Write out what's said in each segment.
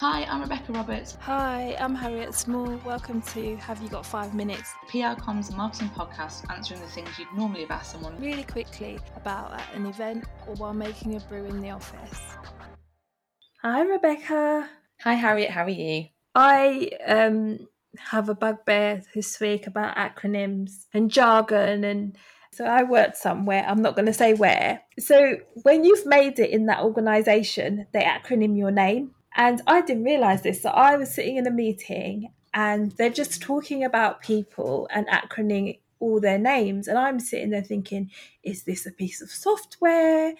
Hi, I'm Rebecca Roberts, Hi, I'm Harriet Small. Welcome to Have You Got Five Minutes? PR comms and marketing podcast, answering the things you'd normally have asked someone. Really quickly about at an event or while making a brew in the office. Hi, Rebecca. Hi, Harriet, how are you? I um, have a bugbear this week about acronyms and jargon and so I worked somewhere, I'm not going to say where. So when you've made it in that organization, they acronym your name. And I didn't realize this. So I was sitting in a meeting and they're just talking about people and acronyming all their names. And I'm sitting there thinking, is this a piece of software?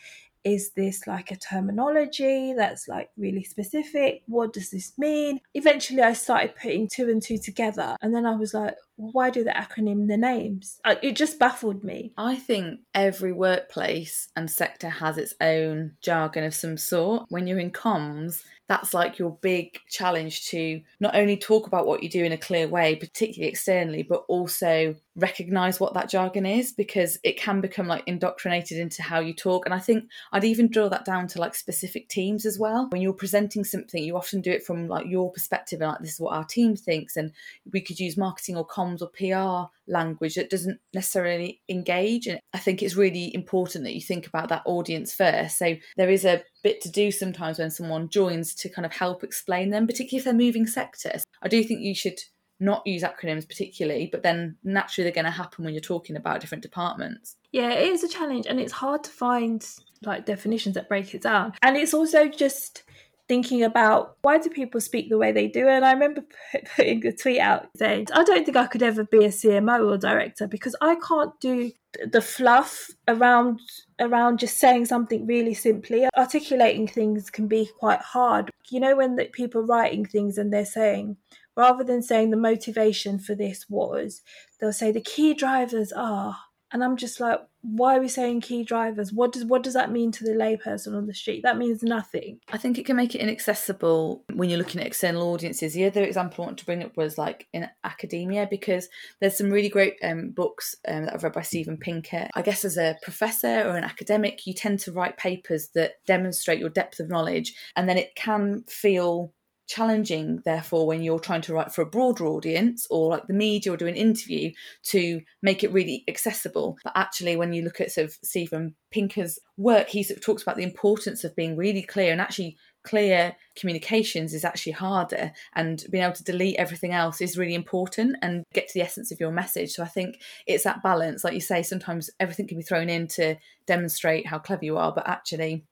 Is this like a terminology that's like really specific? What does this mean? Eventually, I started putting two and two together. And then I was like, why do the acronym the names? It just baffled me. I think every workplace and sector has its own jargon of some sort. When you're in comms, that's like your big challenge to not only talk about what you do in a clear way, particularly externally, but also recognize what that jargon is because it can become like indoctrinated into how you talk. And I think I'd even draw that down to like specific teams as well. When you're presenting something, you often do it from like your perspective and like this is what our team thinks. And we could use marketing or comms or PR language that doesn't necessarily engage. And I think it's really important that you think about that audience first. So there is a bit to do sometimes when someone joins to kind of help explain them, particularly if they're moving sectors. I do think you should not use acronyms particularly, but then naturally they're going to happen when you're talking about different departments. Yeah, it is a challenge and it's hard to find like definitions that break it down. And it's also just thinking about why do people speak the way they do. And i remember putting a tweet out saying i don't think i could ever be a cmo or director because i can't do the fluff around around just saying something really simply. Articulating things can be quite hard. You know when the people writing things and they're saying rather than saying the motivation for this was they'll say the key drivers are and i'm just like why are we saying key drivers what does what does that mean to the layperson on the street that means nothing I think it can make it inaccessible when you're looking at external audiences. The other example I want to bring up was like in academia because there's some really great um, books um, that I've read by Steven Pinker. I guess as a professor or an academic, you tend to write papers that demonstrate your depth of knowledge, and then it can feel challenging therefore when you're trying to write for a broader audience or like the media or do an interview to make it really accessible. But actually when you look at sort of Steven Pinker's work he sort of talks about the importance of being really clear and actually clear communications is actually harder and being able to delete everything else is really important and get to the essence of your message. So i think it's that balance. Like you say sometimes everything can be thrown in to demonstrate how clever you are but actually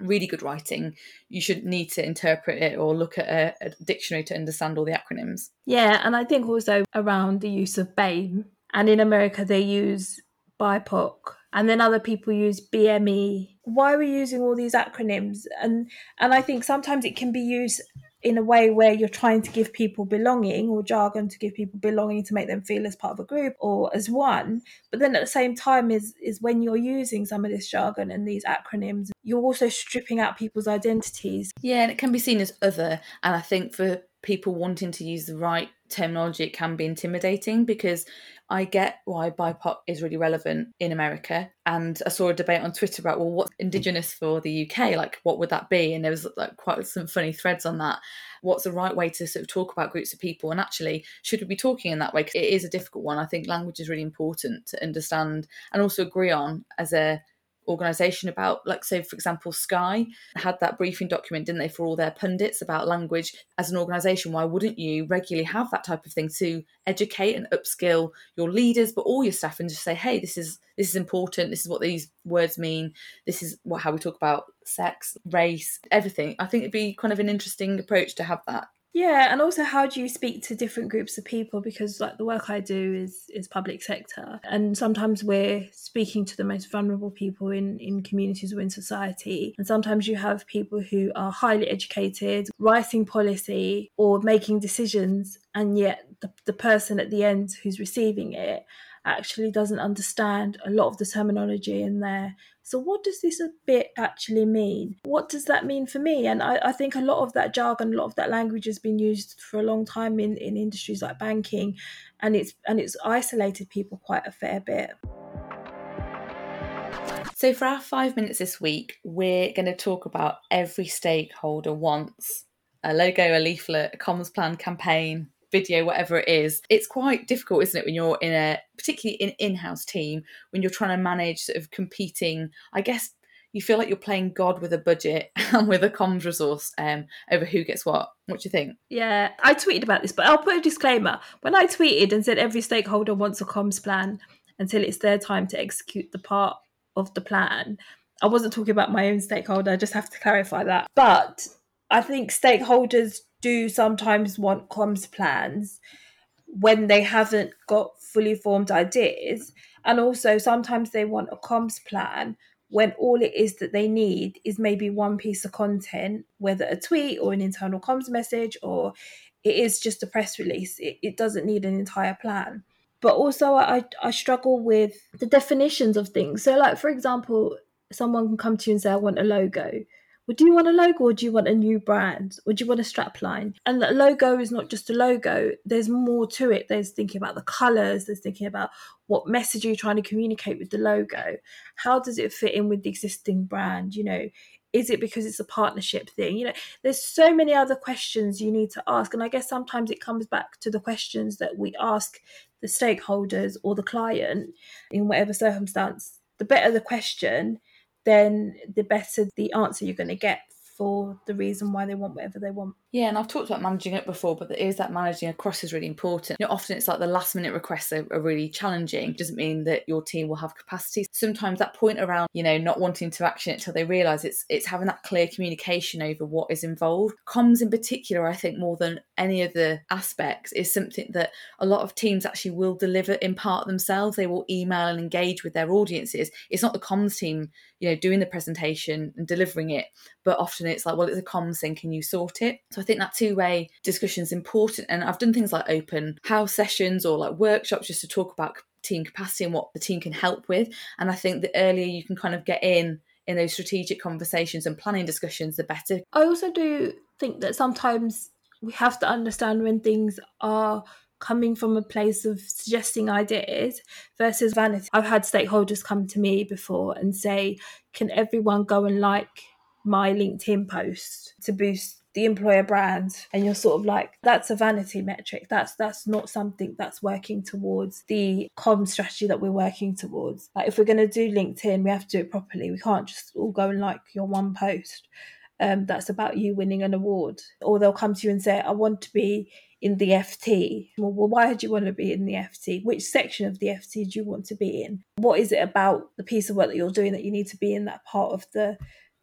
really good writing, you shouldn't need to interpret it or look at a, a dictionary to understand all the acronyms. Yeah, and I think also around the use of BAME, and in America they use BIPOC, and then other people use BME. Why are we using all these acronyms? And and I think sometimes it can be used in a way where you're trying to give people belonging or jargon to give people belonging to make them feel as part of a group or as one but then at the same time is is when you're using some of this jargon and these acronyms you're also stripping out people's identities Yeah, and it can be seen as other. And I think for people wanting to use the right terminology, it can be intimidating because I get why BIPOC is really relevant in America. And I saw a debate on Twitter about, well, what's Indigenous for the UK? Like, what would that be? And there was like quite some funny threads on that. What's the right way to sort of talk about groups of people? And actually, should we be talking in that way? 'Cause it is a difficult one. I think language is really important to understand and also agree on as a organization about like say for example sky had that briefing document didn't they for all their pundits about language as an organization? Why wouldn't you regularly have that type of thing to educate and upskill your leaders but all your staff and just say hey this is this is important. This is what these words mean. This is what how we talk about sex race everything. I think it'd be kind of an interesting approach to have that Yeah, and also how do you speak to different groups of people? Because like the work I do is is public sector, and sometimes we're speaking to the most vulnerable people in in communities or in society, and sometimes you have people who are highly educated, writing policy or making decisions, and yet the the person at the end who's receiving it actually doesn't understand a lot of the terminology in there. So, what does this bit actually mean? What does that mean for me? And I, I think a lot of that jargon, a lot of that language has been used for a long time in, in industries like banking, and it's and it's isolated people quite a fair bit. So, for our five minutes this week, we're going to talk about every stakeholder wants a logo, a leaflet, a comms plan campaign, video, whatever it is. It's quite difficult, isn't it, when you're in a particularly in in-house team when you're trying to manage sort of competing, I guess you feel like you're playing God with a budget and with a comms resource um, over who gets what. What do you think? Yeah, I tweeted about this, but I'll put a disclaimer. When I tweeted and said every stakeholder wants a comms plan until it's their time to execute the part of the plan, I wasn't talking about my own stakeholder. I just have to clarify that. But I think stakeholders do sometimes want comms plans when they haven't got fully formed ideas. And also, sometimes they want a comms plan when all it is that they need is maybe one piece of content, whether a tweet or an internal comms message, or it is just a press release. It, it doesn't need an entire plan. But also, I, I struggle with the definitions of things. So, like, for example, someone can come to you and say, I want a logo. Well, do you want a logo or do you want a new brand? Or do you want a strapline? And the logo is not just a logo, there's more to it. There's thinking about the colours, there's thinking about what message are you trying to communicate with the logo? How does it fit in with the existing brand? You know, is it because it's a partnership thing? You know, there's so many other questions you need to ask. And I guess sometimes it comes back to the questions that we ask the stakeholders or the client in whatever circumstance. The better the question, then the better the answer you're going to get for the reason why they want whatever they want. Yeah, and I've talked about managing it before, but there is that managing across is really important. You know, often it's like the last minute requests are, are, really challenging. It doesn't mean that your team will have capacity. Sometimes that point around, you know, not wanting to action it till they realise it's it's having that clear communication over what is involved. Comms in particular, I think more than any of the aspects, is something that a lot of teams actually will deliver in part themselves. They will email and engage with their audiences. It's not the comms team, you know, doing the presentation and delivering it, but often it's like, well, it's a comms thing, can you sort it? So I think that two way discussion is important. And I've done things like open house sessions or like workshops just to talk about team capacity and what the team can help with. And I think the earlier you can kind of get in in those strategic conversations and planning discussions, the better. I also do think that sometimes we have to understand when things are coming from a place of suggesting ideas versus vanity. I've had stakeholders come to me before and say, Can everyone go and like my LinkedIn post to boost the employer brand? And you're sort of like that's a vanity metric. That's that's not something that's working towards the com strategy that we're working towards. Like if we're going to do linkedin we have to do it properly. We can't just all go and like your one post um, that's about you winning an award. Or they'll come to you and say i want to be in the FT. Well, why do you want to be in the FT? Which section of the FT do you want to be in? What is it about the piece of work that you're doing that you need to be in that part of the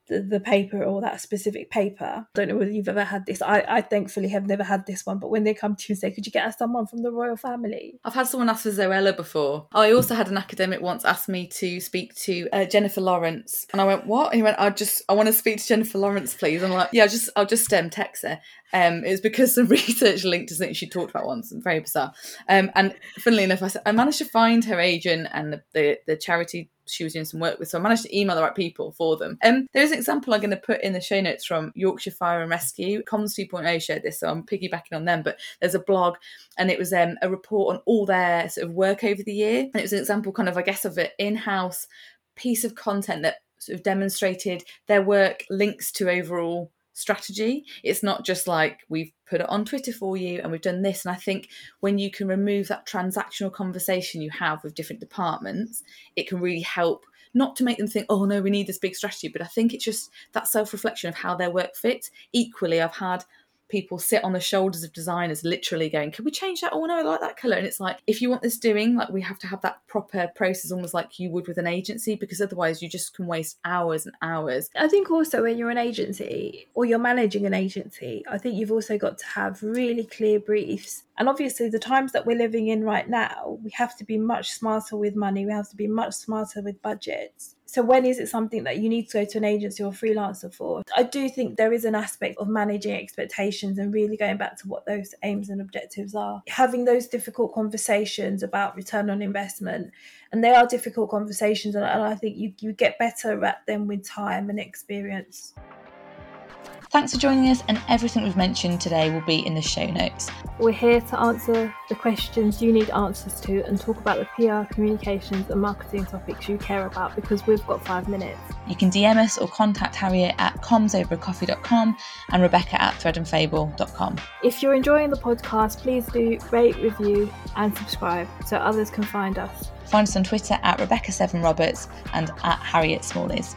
the, the paper or that specific paper. I don't know whether you've ever had this. I, I thankfully have never had this one, but when they come to you and say, Could you get us someone from the royal family? I've had someone ask for Zoella before. I also had an academic once ask me to speak to uh, Jennifer Lawrence. And I went, What? And he went, I just I want to speak to Jennifer Lawrence, please. I'm like, Yeah, I'll just I'll just um, text her. Um, it was because some research linked to something she talked about once, and very bizarre. Um, and funnily enough, I, I managed to find her agent and the, the, the charity she was doing some work with. So I managed to email the right people for them. Um, there's an example I'm going to put in the show notes from Yorkshire Fire and Rescue. Comms 2.0 shared this, so I'm piggybacking on them. But there's a blog, and it was um, a report on all their sort of work over the year. And it was an example, kind of, I guess, of an in-house piece of content that sort of demonstrated their work links to overall strategy. It's not just like we've put it on Twitter for you and we've done this. And I think when you can remove that transactional conversation you have with different departments, it can really help not to make them think, oh no, we need this big strategy, but I think it's just that self reflection of how their work fits. Equally, I've had people sit on the shoulders of designers literally going can we change that oh no i like that color. And it's like if you want this doing like we have to have that proper process almost like you would with an agency because otherwise you just can waste hours and hours. I think also when you're an agency or you're managing an agency i think you've also got to have really clear briefs. And obviously the times that we're living in right now we have to be much smarter with money we have to be much smarter with budgets so when is it something that you need to go to an agency or freelancer for? I do think there is an aspect of managing expectations and really going back to what those aims and objectives are. Having those difficult conversations about return on investment. And they are difficult conversations and I think you, you get better at them with time and experience. Thanks for joining us, and everything we've mentioned today will be in the show notes. We're here to answer the questions you need answers to and talk about the PR, communications, and marketing topics you care about because we've got five minutes. You can DM us or contact Harriet at comsovercoffee.com and Rebecca at threadandfable.com. If you're enjoying the podcast, please do rate, review, and subscribe so others can find us. Find us on Twitter at Rebecca7Roberts and at Harriet Smallies.